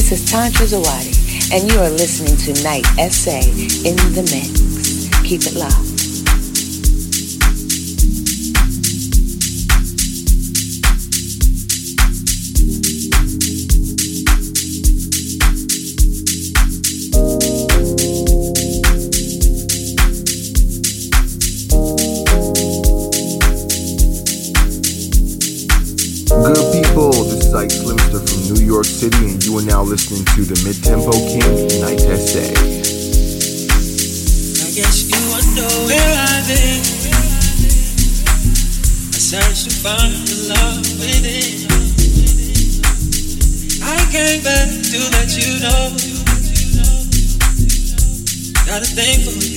Hi, this is Tantra Zawadi, and you are listening to Knight SA in the Mix. Keep it locked. Listening to the Mid Tempo King Knight SA. I guess you wonder where I've been. I searched to find the love within. I came back to let you know. Got a thing for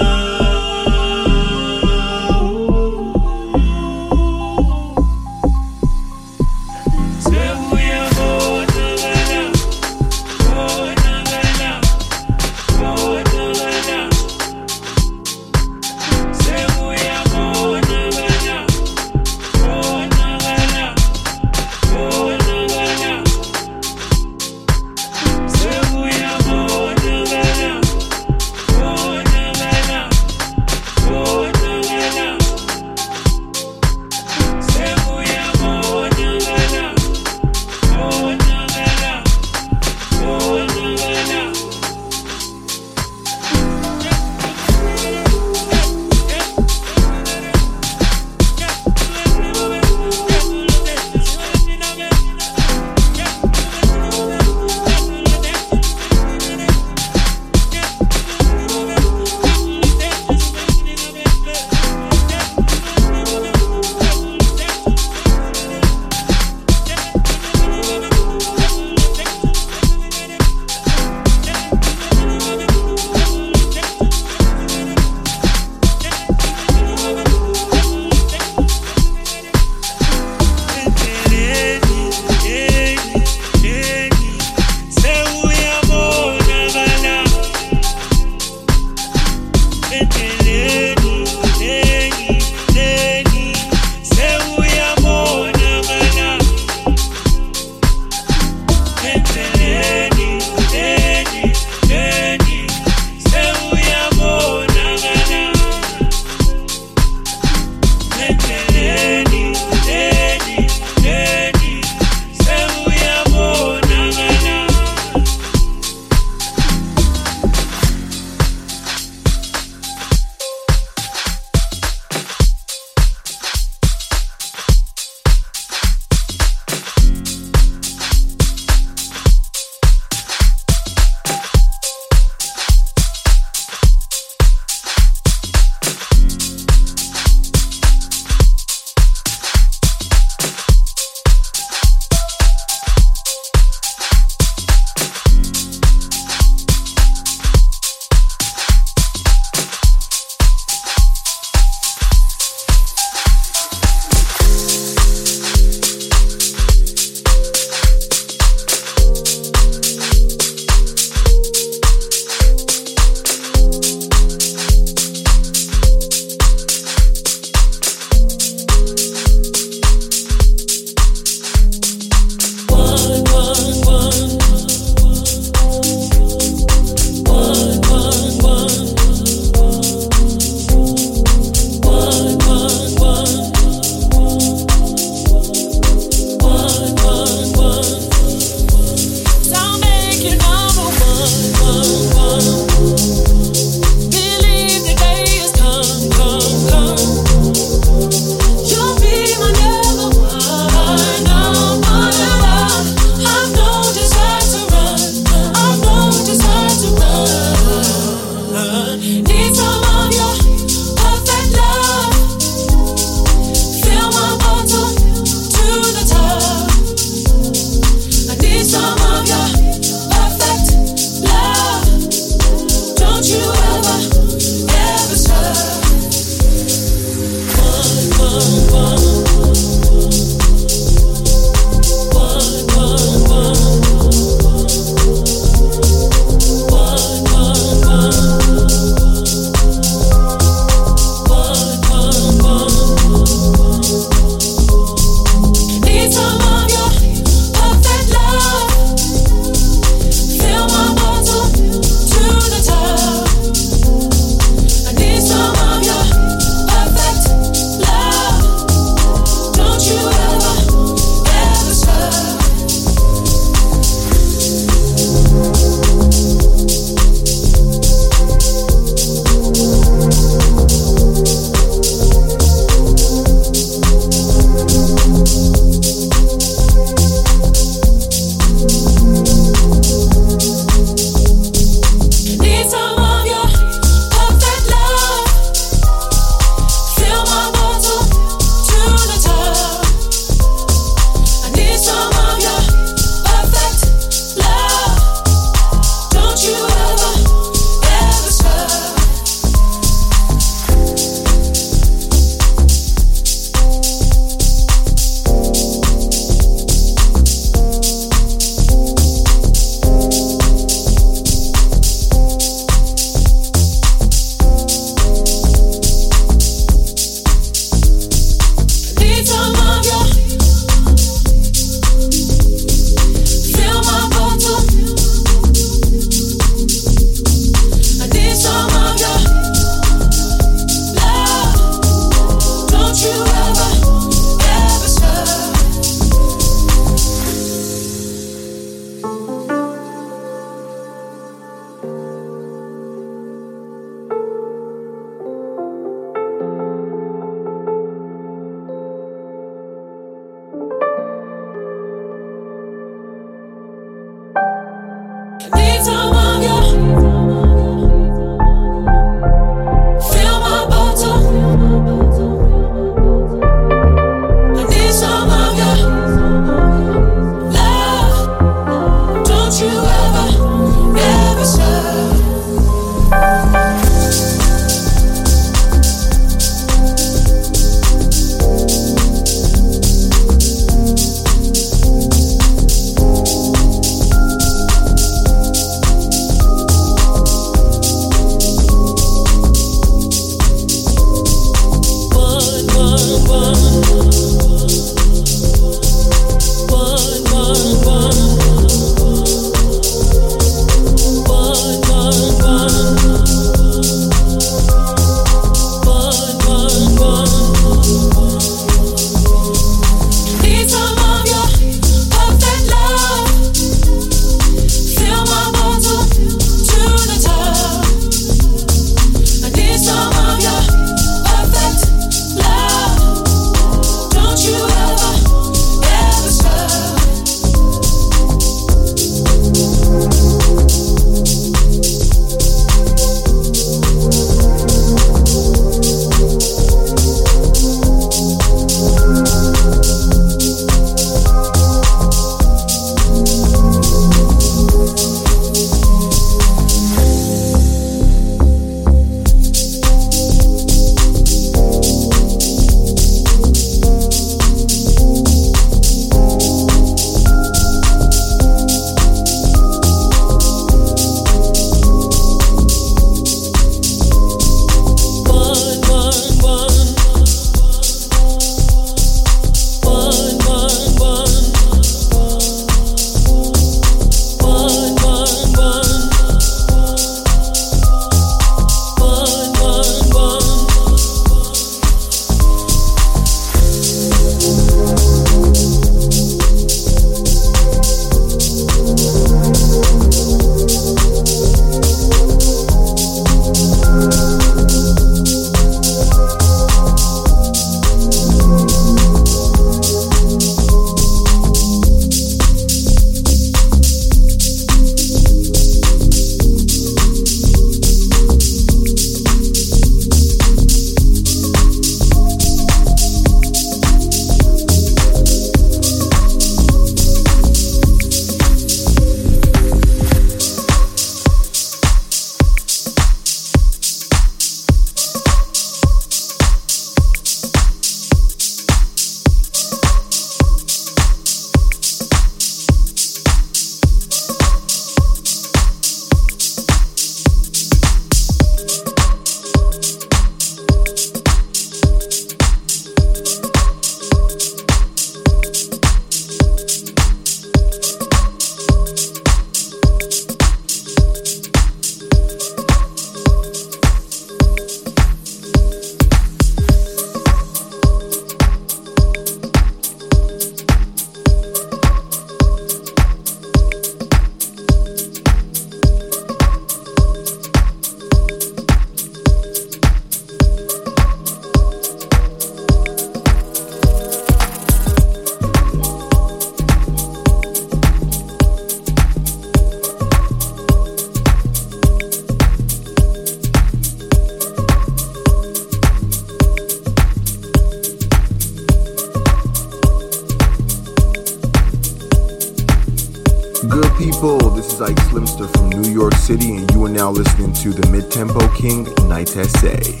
SSA.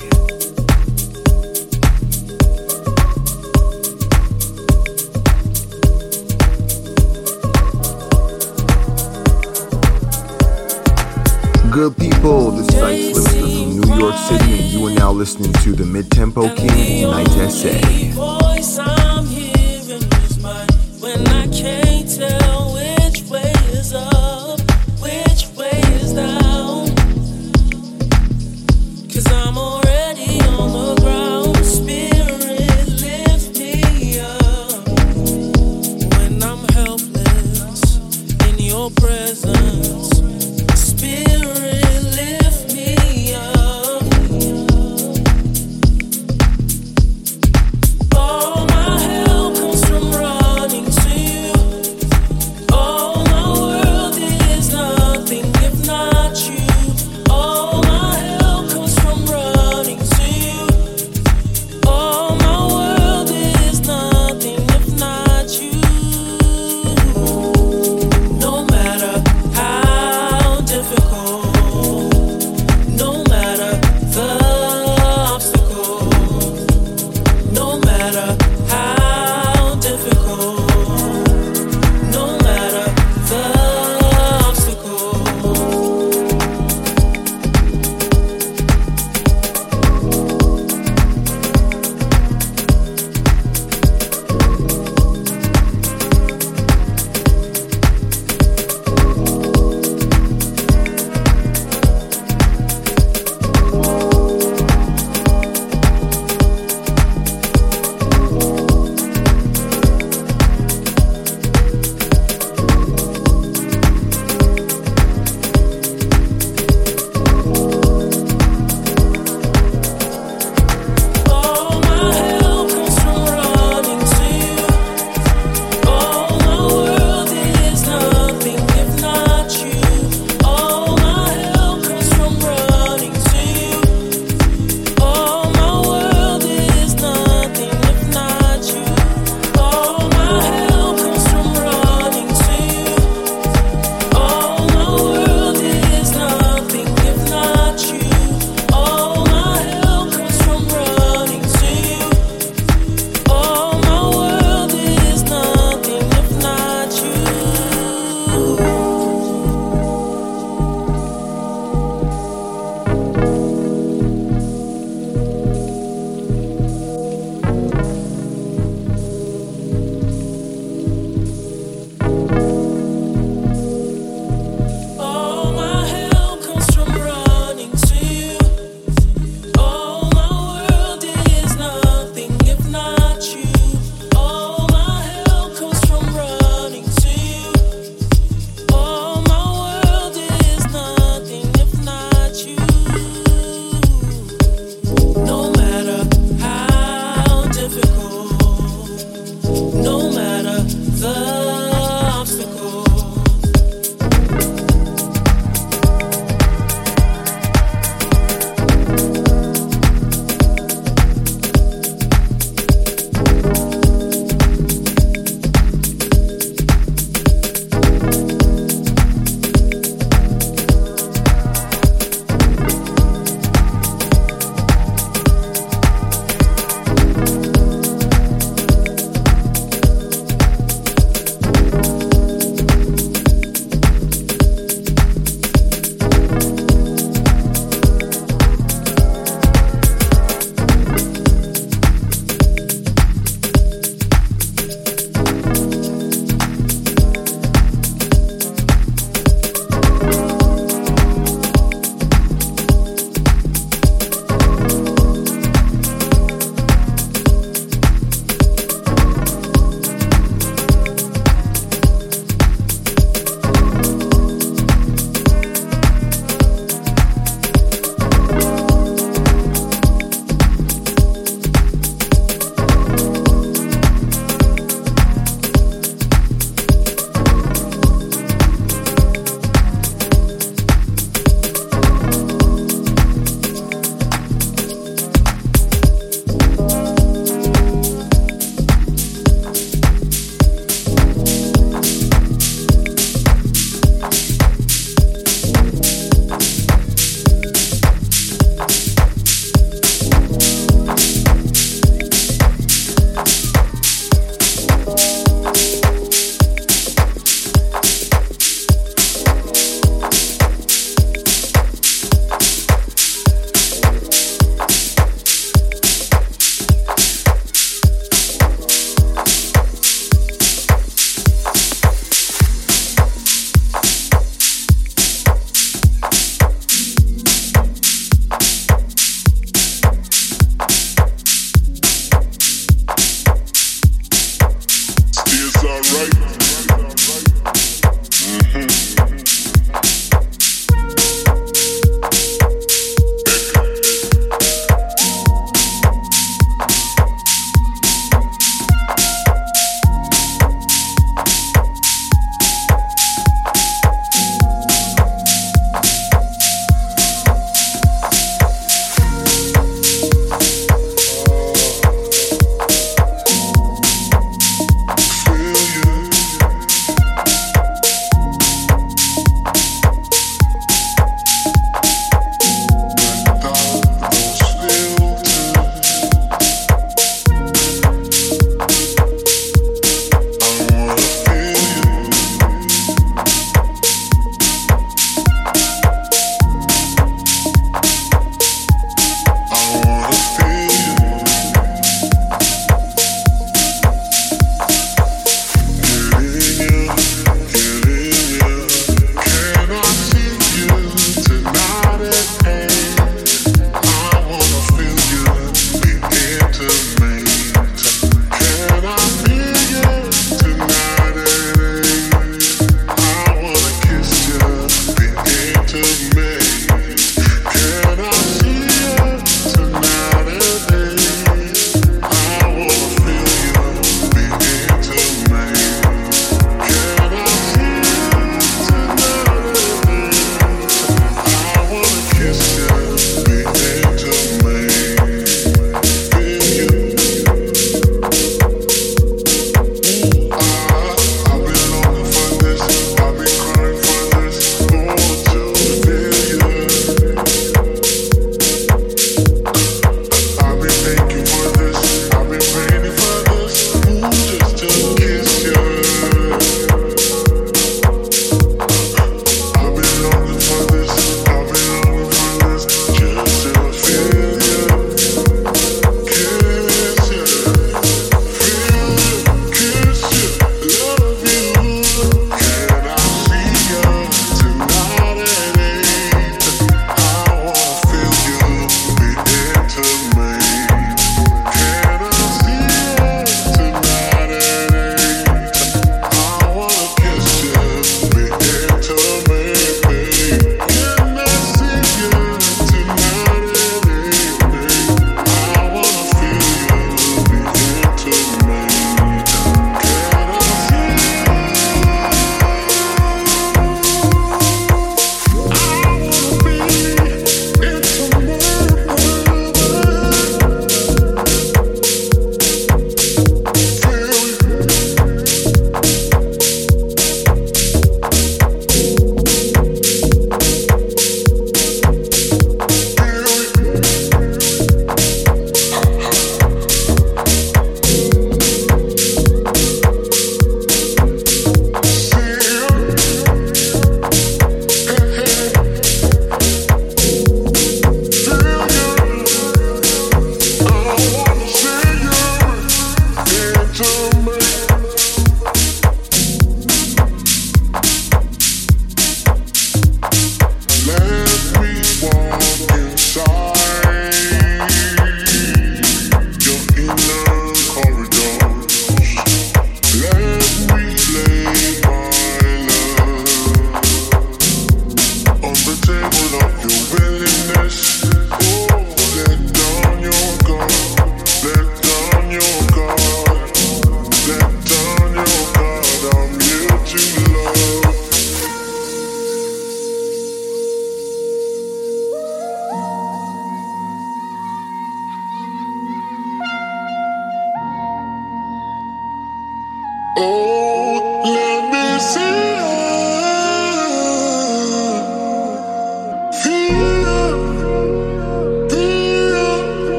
Good people, this is Ike Flipster from New York City, and you are now listening to the Mid Tempo King Knight SA.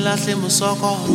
la se musoko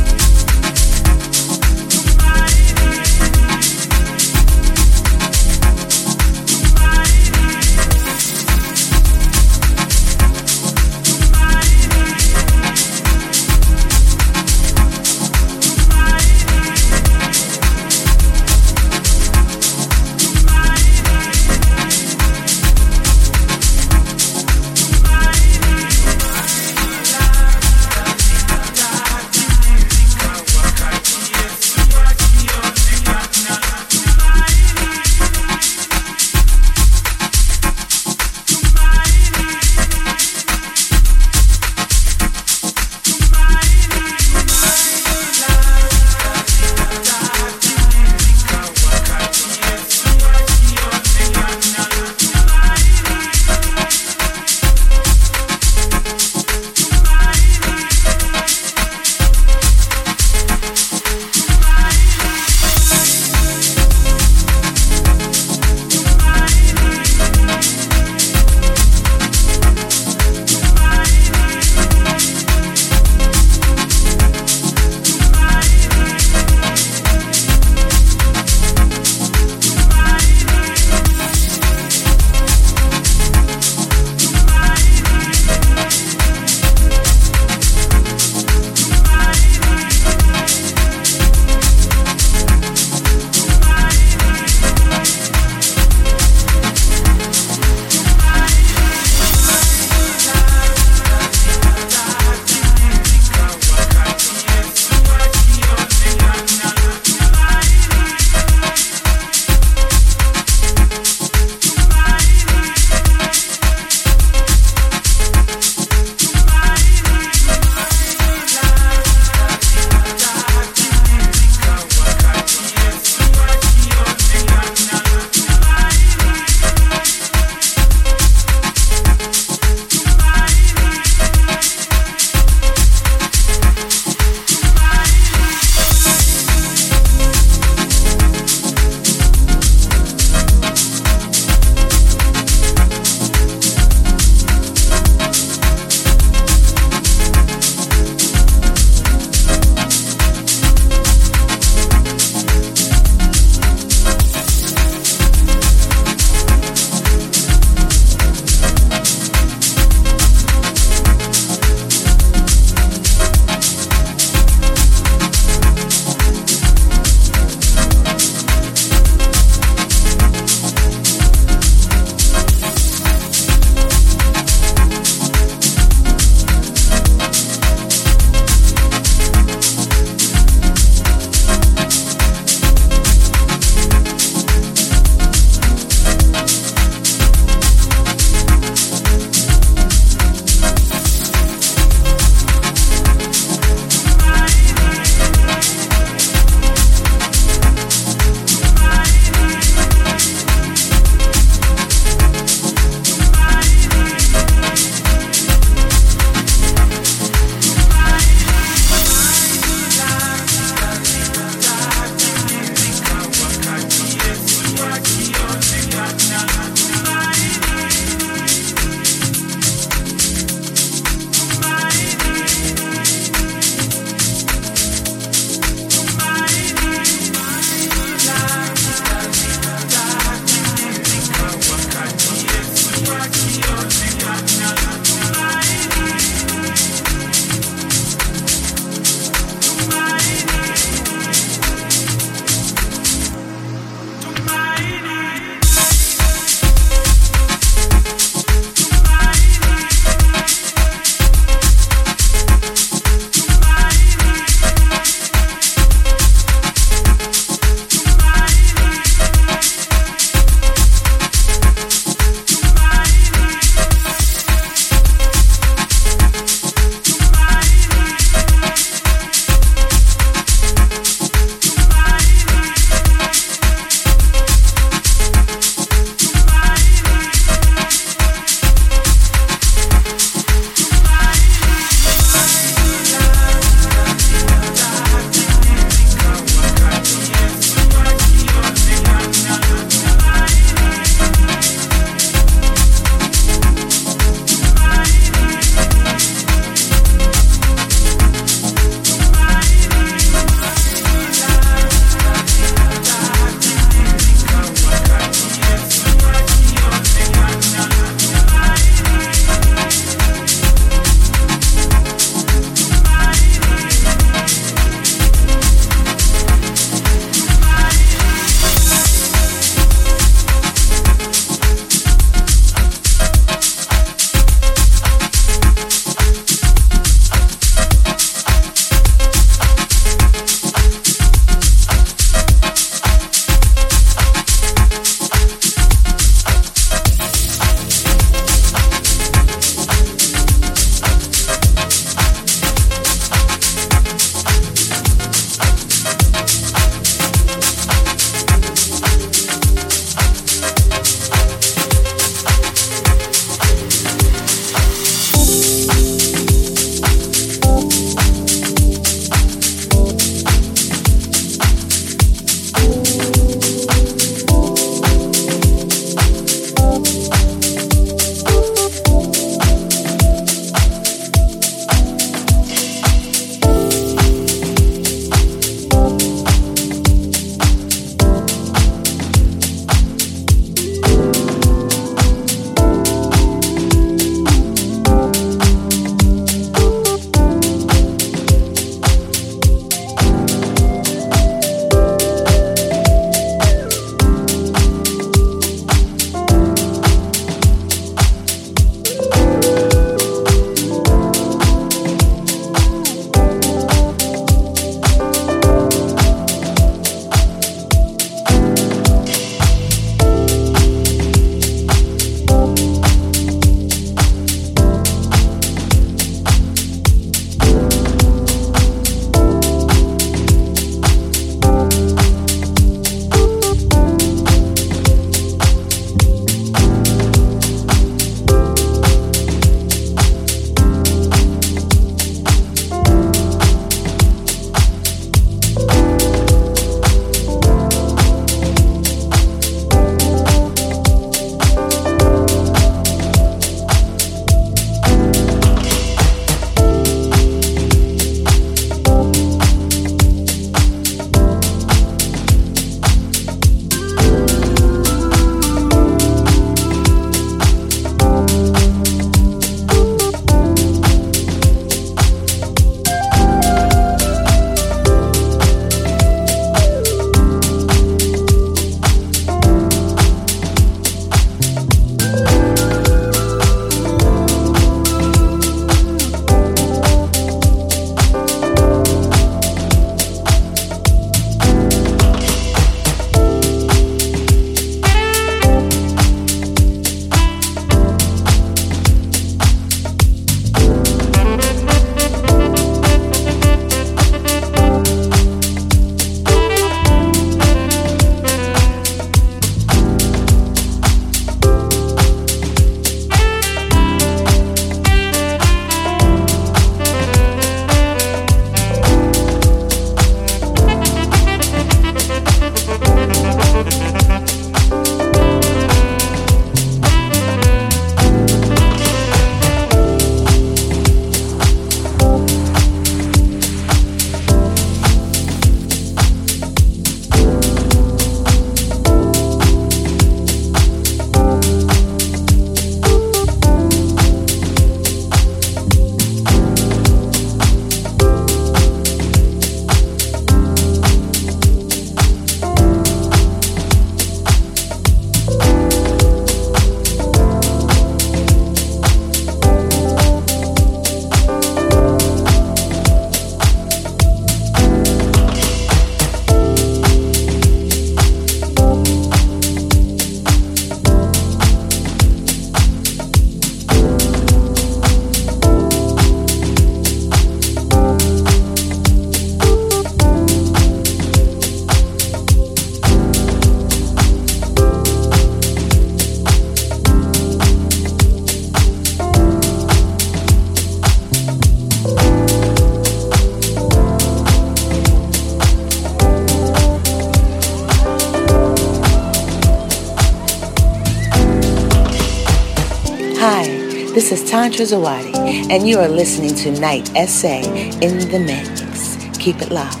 Tantra Zawadi, and you are listening to Knight SA in the Mix. Keep it loud.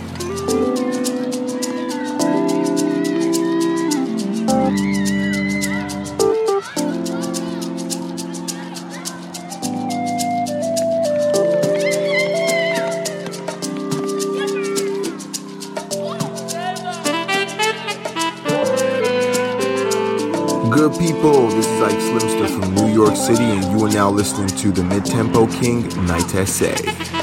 To the Mid Tempo King Knight SA.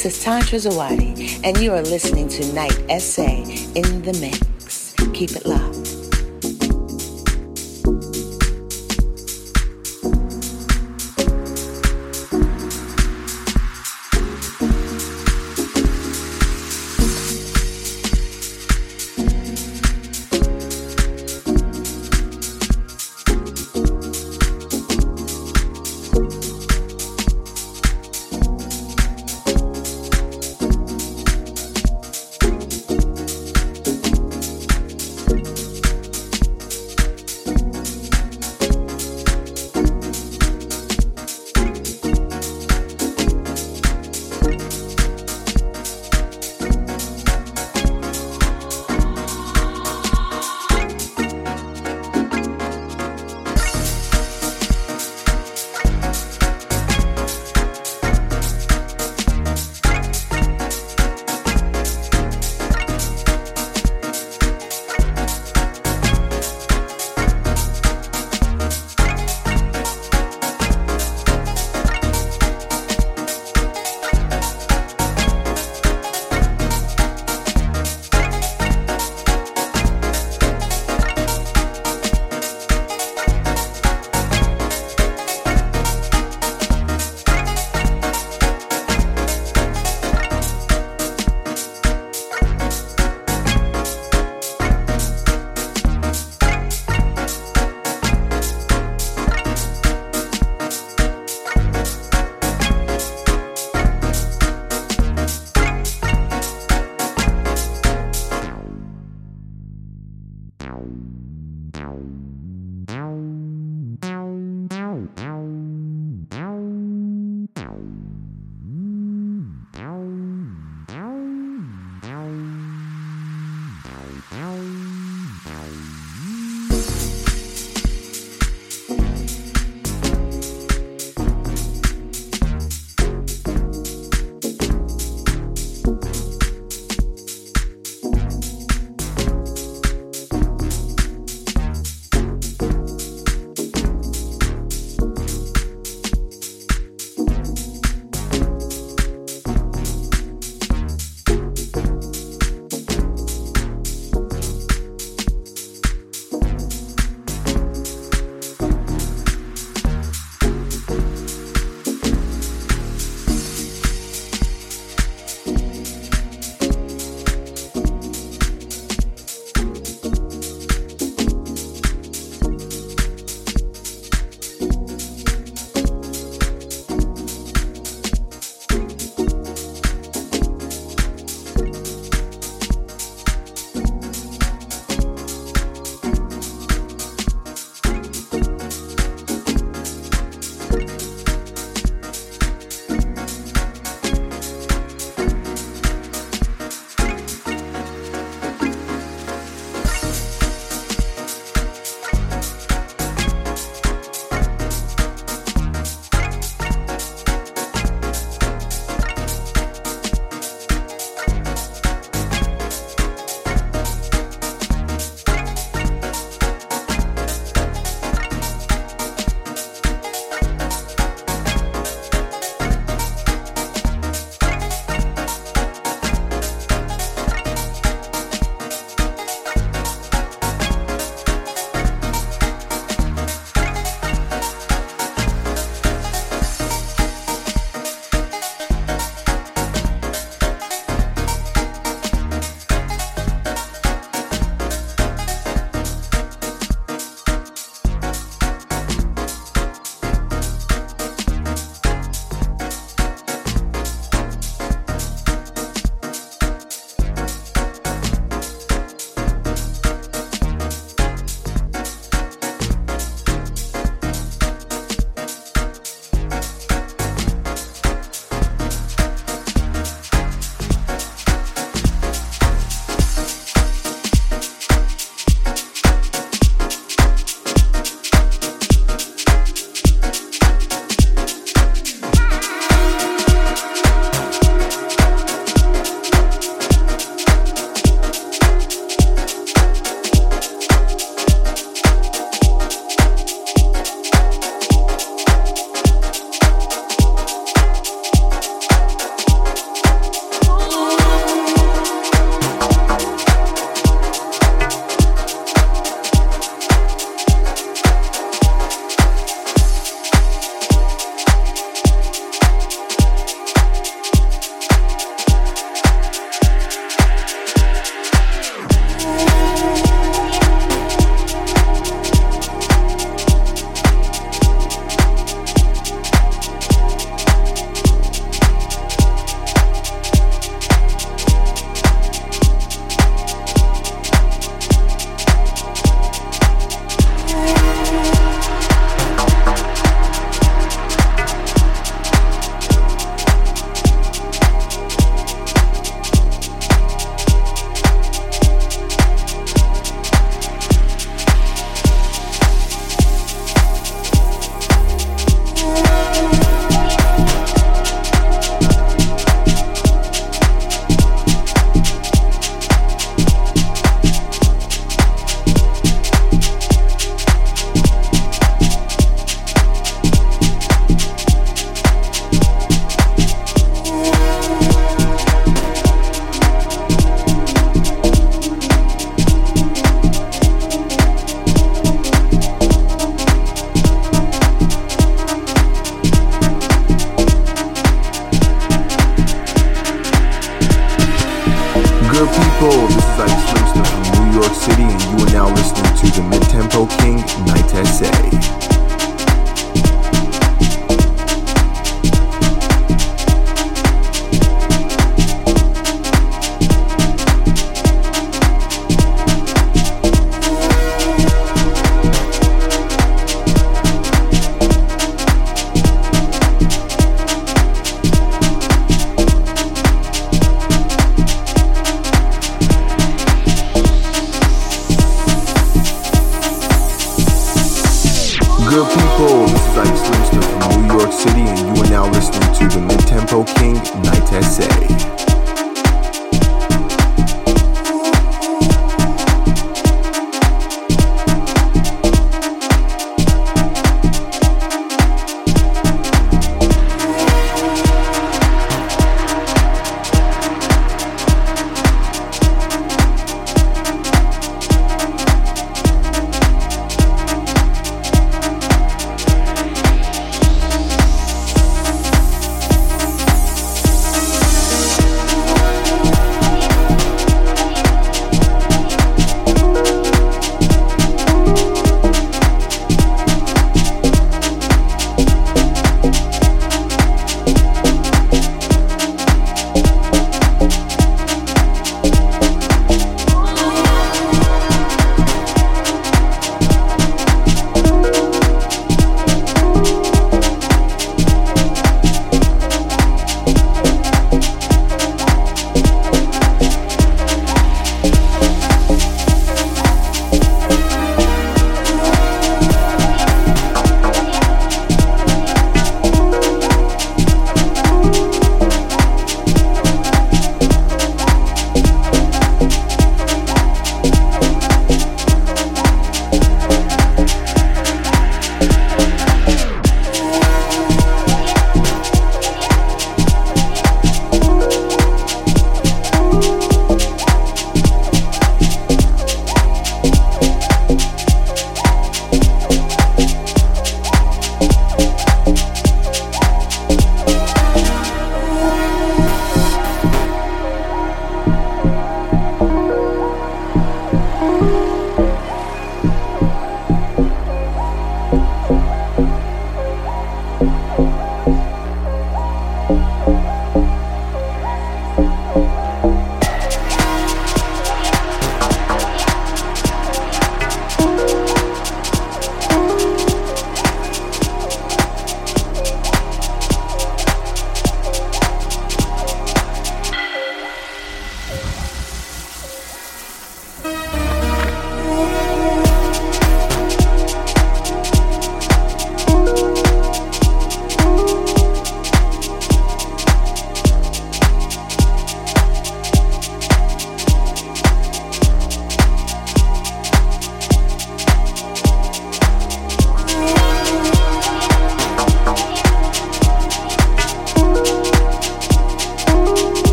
This is Tantra Zawadi, and you are listening to Knight SA in the Mix. Keep it locked.